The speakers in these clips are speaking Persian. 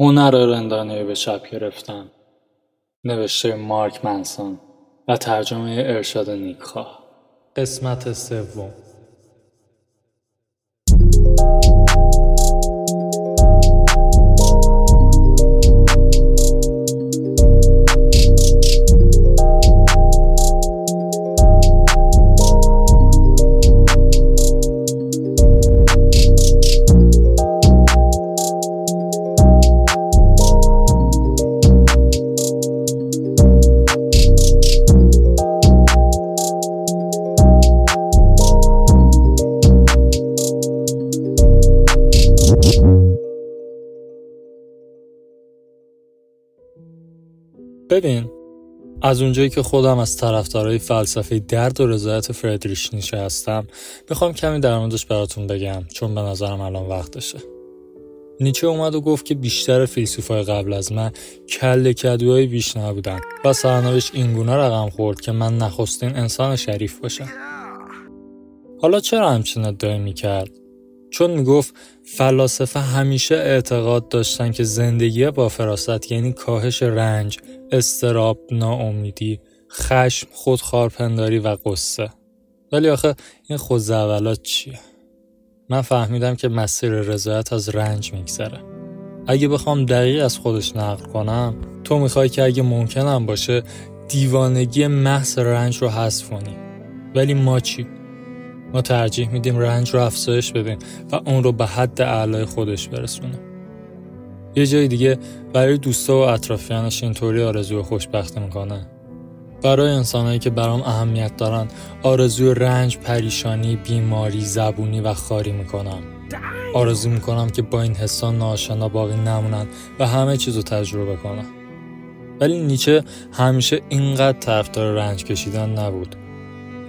هنر رندانه به چپ گرفتن. نوشته مارک منسون و ترجمه ارشاد نیکخواه. قسمت سوم. ببین از اونجایی که خودم از طرفدارای فلسفه درد و رضایت فردریش نیچه هستم می‌خوام کمی در موردش براتون بگم چون به نظرم الان وقتشه. نیچه اومد و گفت که بیشتر فیلسوفای قبل از من کل کدوهای بیش نبودن و سرنوشت اینگونه رقم خورد که من نخستین انسان شریف باشم. حالا چرا همچین ادعای می‌کرد؟ چون می‌گفت فلاسفه همیشه اعتقاد داشتن که زندگی با فراست یعنی کاهش رنج، استراب، ناامیدی، خشم، خودخارپنداری و قصه. ولی آخه این خودزولات چیه؟ من فهمیدم که مسیر رضایت از رنج میگذره. اگه بخوام دقیق از خودش نقل کنم تو می‌خوای که اگه ممکنم باشه دیوانگی محض رنج رو حذف کنی ولی ما چی؟ ما ترجیح میدیم رنج رو افزایش بدیم و اون رو به حد اعلای خودش برسونیم. یه جای دیگه برای دوستا و اطرافیانش اینطوری آرزوی خوشبختی می‌کنه. برای انسانهایی که برام اهمیت دارن آرزوی رنج، پریشانی، بیماری، زبونی و خاری می‌کنم. آرزو می‌کنم که با این حسان ناشنا باقی نمونن و همه چیز رو تجربه کنن. ولی نیچه همیشه اینقدر طرفدار رنج کشیدن نبود.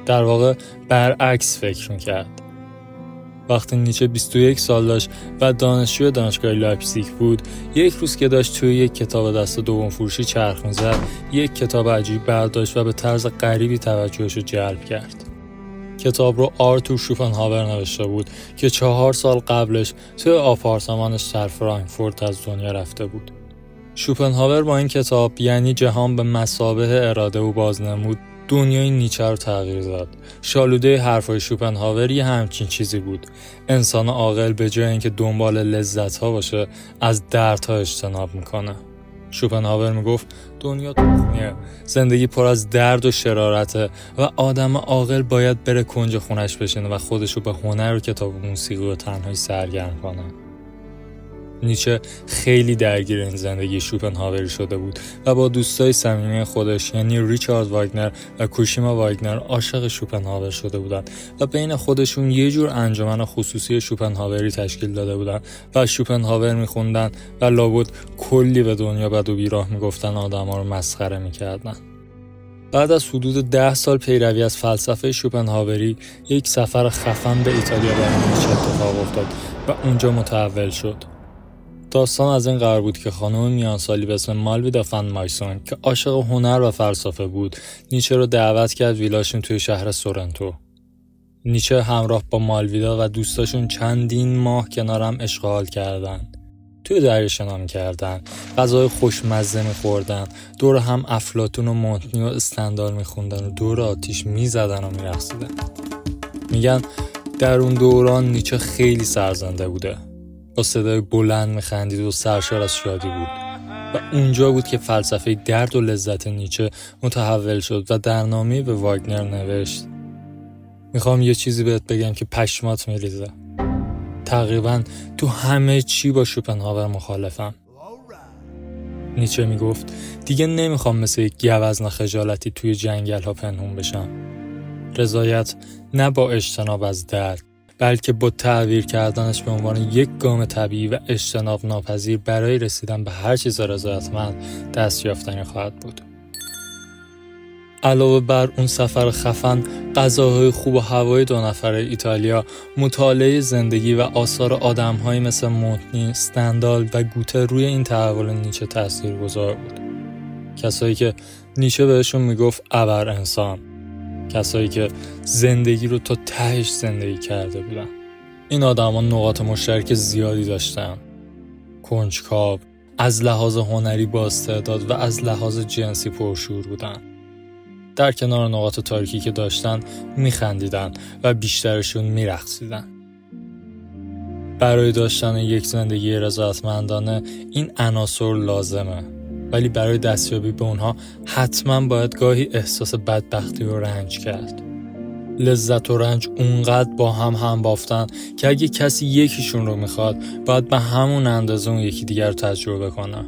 در واقع برعکس فکر می‌کرد. وقتی نیچه 21 سال داشت و دانشجوی دانشگاه لایپزیگ بود یک روز که داشت توی یک کتاب دست دوم فروشی چرخ می‌زد یک کتاب عجیب برداشت و به طرز غریبی توجهش رو جلب کرد. کتاب رو آرتور شوپنهاور نوشته بود که چهار سال قبلش توی آپارتمانش در فرانکفورت از دنیا رفته بود. شوپنهاور با این کتاب یعنی جهان به مثابه اراده و بازنمود دنیای نیچه رو تغییر داد. شالوده حرفای شوپنهاور یه همچین چیزی بود. انسان عاقل به جای اینکه دنبال لذت ها باشه از دردها اجتناب می‌کنه. شوپنهاور می‌گفت دنیا تخمیه زندگی پر از درد و شرارته و آدم عاقل باید بره کنج خونش بشینه و خودشو به هنر و کتاب موسیقی و تنهایی سرگرم کنه نیچه خیلی درگیر این زندگی شوپنهاوری شده بود و با دوستای صمیمی خودش یعنی ریچارد واگنر و کوشیما واگنر عاشق شوپنهاور شده بودند و بین خودشون یه جور انجمن خصوصی شوپنهاوری تشکیل داده بودند و شوپنهاور میخوندن و لابد کلی به دنیا بد و بیراه می‌گفتن آدما رو مسخره می‌کردن. بعد از حدود ده سال پیروی از فلسفه شوپنهاوری یک سفر خفن به ایتالیا برای اتفاق افتاد و اونجا متحول شد. داستان از این قرار بود که خانم میانسالی به اسم مالویدا فن مایسون که عاشق هنر و فلسفه بود نیچه رو دعوت کرد ویلاشون توی شهر سورنتو. نیچه همراه با مالویدا و دوستاشون چندین ماه کنارم اشغال کردن. توی دریا شنا کردن غذای خوشمزه میخوردن دور هم افلاتون و مونتنی و استندال میخوندن و دور آتیش می‌زدن و میرخصیدن میگن در اون دوران نیچه خیلی سرزنده بوده. با صدای بلند میخندید و سرشار از شادی بود. و اونجا بود که فلسفه درد و لذت نیچه متحول شد و در نامه به واگنر نوشت. می‌خوام یه چیزی بهت بگم که پشمات میریزه. تقریبا تو همه چی با شوپنهاور مخالفم. نیچه می‌گفت دیگه نمی‌خوام مثل یک گوزن خجالتی توی جنگل ها پنهون بشم. رضایت نه با اجتناب از درد بلکه با تعبیر کردنش به عنوان یک گام طبیعی و اجتناب ناپذیر برای رسیدن به هر چیز رضایتمند دست یافتنی خواهد بود. علاوه بر اون سفر خفن، غذاهای خوب و هوای دو نفره ایتالیا، مطالعه زندگی و آثار آدمهایی مثل مونتنی، استندال و گوته روی این تحول نیچه تاثیر گذار بود. کسایی که نیچه بهشون می‌گفت ابر انسان کسایی که زندگی رو تا تهش زندگی کرده بودن. این آدما نقاط مشترک زیادی داشتن. کنجکاو از لحاظ هنری با استعداد و از لحاظ جنسی پرشور بودن. در کنار نقاط تاریکی که داشتن میخندیدن و بیشترشون میرقصیدن. برای داشتن یک زندگی رضایتمندانه این عناصر لازمه. ولی برای دستیابی به اونها حتما باید گاهی احساس بدبختی و رنج کرد. لذت و رنج اونقدر با هم هم بافتن که اگه کسی یکیشون رو می‌خواد باید به همون اندازه اون یکی دیگر رو تجربه کنه.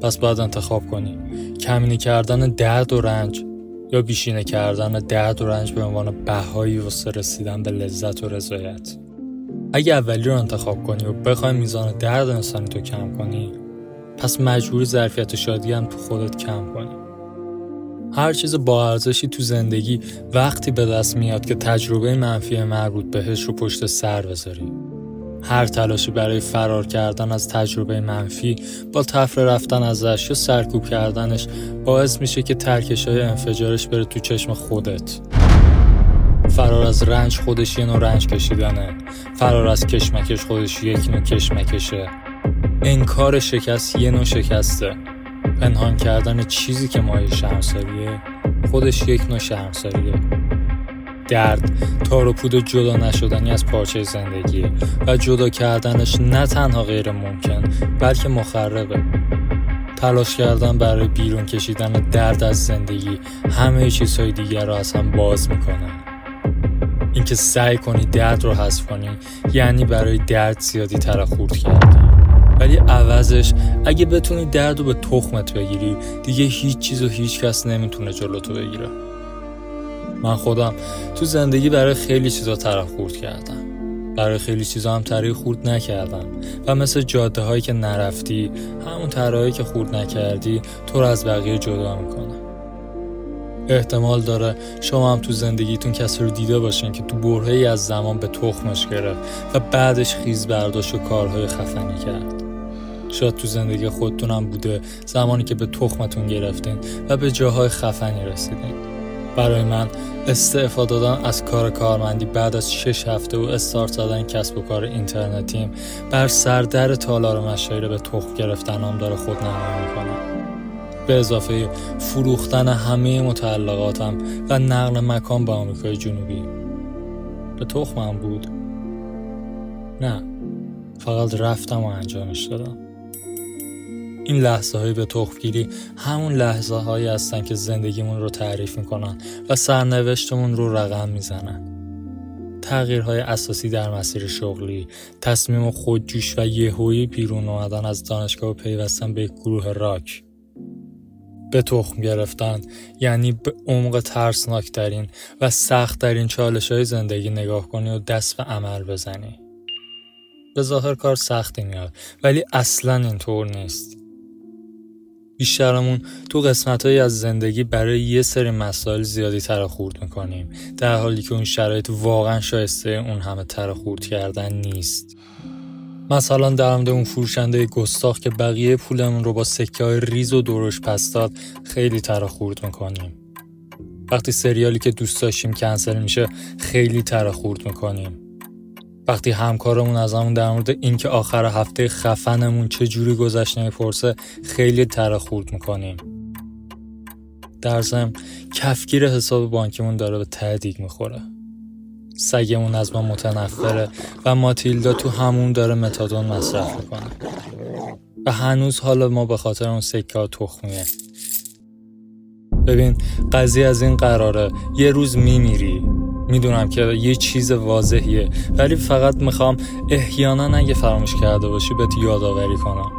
پس باید انتخاب کنی کمینی کردن درد و رنج یا بیشینه کردن درد و رنج به عنوان بهایی واسه رسیدن به لذت و رضایت. اگه اولی رو انتخاب کنی و بخوای میزان درد انسانی تو کم کنی پس مجبوری ظرفیت شادی هم تو خودت کم کنی. هر چیز با ارزشی تو زندگی وقتی به دست میاد که تجربه منفی مربوط بهش رو پشت سر بذاری. هر تلاشی برای فرار کردن از تجربه منفی با تفره رفتن ازش یا سرکوب کردنش باعث میشه که ترکش های انفجارش بره تو چشم خودت. فرار از رنج خودش یه نوع رنج کشیدنه. فرار از کشمکش خودش یک نوع کشمکشه. انکار شکست یه نوع شکسته. پنهان کردن چیزی که مایه شرمساریه خودش یک نوع شرمساریه. درد تار و پود جدا نشدنی از پارچه زندگی و جدا کردنش نه تنها غیر ممکن بلکه مخربه. تلاش کردن برای بیرون کشیدن درد از زندگی همه چیزهای دیگر رو از هم باز می‌کنه. اینکه سعی کنی درد رو حذف کنی یعنی برای درد زیادی تر خورد کردی ولی عوضش اگه بتونی درد رو به تخمت بگیری دیگه هیچ چیز و هیچ کس نمی‌تونه جلوتو بگیره. من خودم تو زندگی برای خیلی چیزا طرف خورد کردم. برای خیلی چیزا هم تری خورد نکردم. و مثل جاده هایی که نرفتی همون ترهایی که خورد نکردی تو رو از بقیه جدا می‌کنه. احتمال داره شما هم تو زندگیتون کسی رو دیده باشین که تو برهی از زمان به تخمش گرفت و بعدش خیز برداشت و کارهای خفنی کرد. شاید تو زندگی خودتونم بوده زمانی که به تخمتون گرفتین و به جاهای خفنی رسیدین. برای من استعفا دادن از کار کارمندی بعد از شش هفته و استارت زدن کسب و کار اینترنتیم بر سردر تالار مشاهیر به تخم گرفتنم داره خود نمایی می‌کنم به اضافه فروختن همه متعلقاتم و نقل مکان به آمریکای جنوبی. به تخمم بود؟ نه. فقط رفتم و انجامش دادم. این لحظه های به تخفگیری همون لحظه هایی هستن که زندگیمون رو تعریف می‌کنن و سرنوشتمون رو رقم می‌زنن. تغییرهای اساسی در مسیر شغلی، تصمیم خودجوش و یهویی بیرون اومدن از دانشگاه و پیوستن به گروه راک. به تخم گرفتن یعنی به عمق ترسناک ترین و سخت ترین چالش های زندگی نگاه کنی و دست به عمل بزنی. به ظاهر کار سختی میاد ولی اصلا اینطور نیست. بیشترمون تو قسمت از زندگی برای یه سری مسائل زیادی تر خورد می‌کنیم. در حالی که اون شرایط واقعا شایسته اون همه تر خورد کردن نیست. مثلا در اون فروشنده گستاخ که بقیه پولمون رو با سکه های ریز و دورش پس داد خیلی تر خورد می‌کنیم. وقتی سریالی که دوست داشتیم کنسل میشه خیلی تر خورد می‌کنیم. وقتی همکارمون از همون در مورد اینکه آخر هفته خفنمون چه جوری گذشت نمی‌پرسه خیلی تره خورد می‌کنیم. در ضمن کفگیر حساب بانکیمون داره به تهدیگ می‌خوره. سگمون از ما متنفره و ماتیلدا تو همون داره متادون مصرف می‌کنه. و هنوز حالا ما به خاطر اون سکه ها تخمیه. ببین قضیه از این قراره. یه روز میمیری. می‌دونم که یه چیز واضحیه ولی فقط می‌خوام احیانا اگه فراموش کرده باشی بهت یادآوری کنم.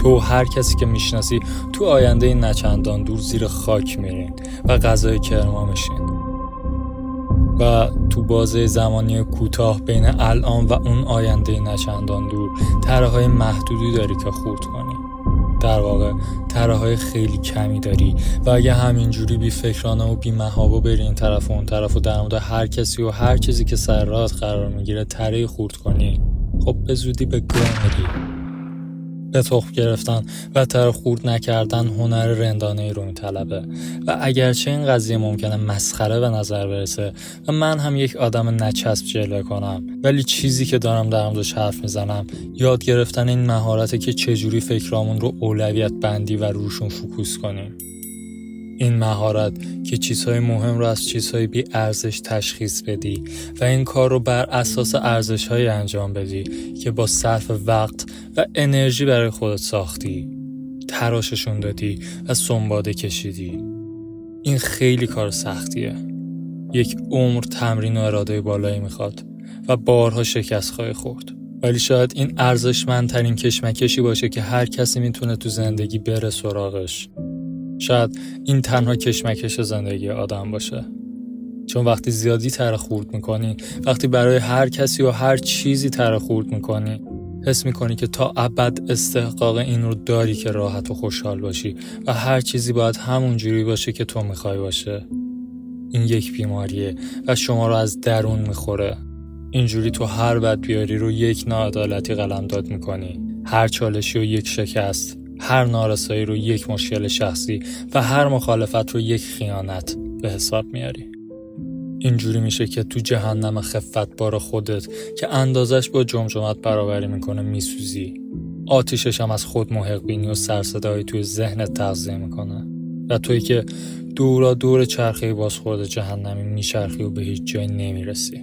تو هر کسی که می‌شناسی تو آینده نچندان دور زیر خاک میرین و غذای کرما میشین. و تو بازه زمانی کوتاه بین الان و اون آینده نچندان دور تره های محدودی داری که خورد کنی. در واقع تره های خیلی کمی داری. و اگه همینجوری بی فکرانه و بی محابا بری این طرف و اون طرف و در مورد هر کسی و هر چیزی که سر راهت قرار می‌گیره تره خورد کنی. خب به زودی به گاه میری. به تخم گرفتن و تر خورد نکردن هنر رندانه ای رو میطلبه. و اگرچه این قضیه ممکنه مسخره به نظر برسه و من هم یک آدم نچسب جلوه کنم. ولی چیزی که دارم در موردش حرف می‌زنم یاد گرفتن این مهارته که چجوری فکرامون رو اولویت بندی و روشون فوکوس کنیم. این مهارت که چیزهای مهم رو از چیزهای بی ارزش تشخیص بدی و این کار رو بر اساس ارزش های انجام بدی که با صرف وقت و انرژی برای خودت ساختی تراششون دادی و سنباده کشیدی. این خیلی کار سختیه. یک عمر تمرین و اراده بالایی می‌خواد و بارها شکست خواهی خورد. ولی شاید این ارزشمندترین کشمکشی باشه که هر کسی می‌تونه تو زندگی بره سراغش. شاید این تنها کشمکش زندگی آدم باشه. چون وقتی زیادی تر خورد می‌کنی وقتی برای هر کسی و هر چیزی تر خورد می‌کنی حس می‌کنی که تا ابد استحقاق این رو داری که راحت و خوشحال باشی و هر چیزی باید همون جوری باشه که تو می‌خوای باشه. این یک بیماریه و شما رو از درون می‌خوره. اینجوری تو هر بد بیاری رو یک ناعدالتی قلمداد می‌کنی. هر چالشی و یک شکست. هر نارسایی رو یک مشکل شخصی و هر مخالفت رو یک خیانت به حساب میاری. اینجوری میشه که تو جهنم خفت بار خودت که اندازش با جمجمت برابری می‌کنه میسوزی. آتیشش هم از خود محق بینی و سرصدایی توی ذهنت تغذیه می‌کنه. و توی که دورا دور چرخه بازخورد جهنمی میچرخی و به هیچ جای نمی‌رسی.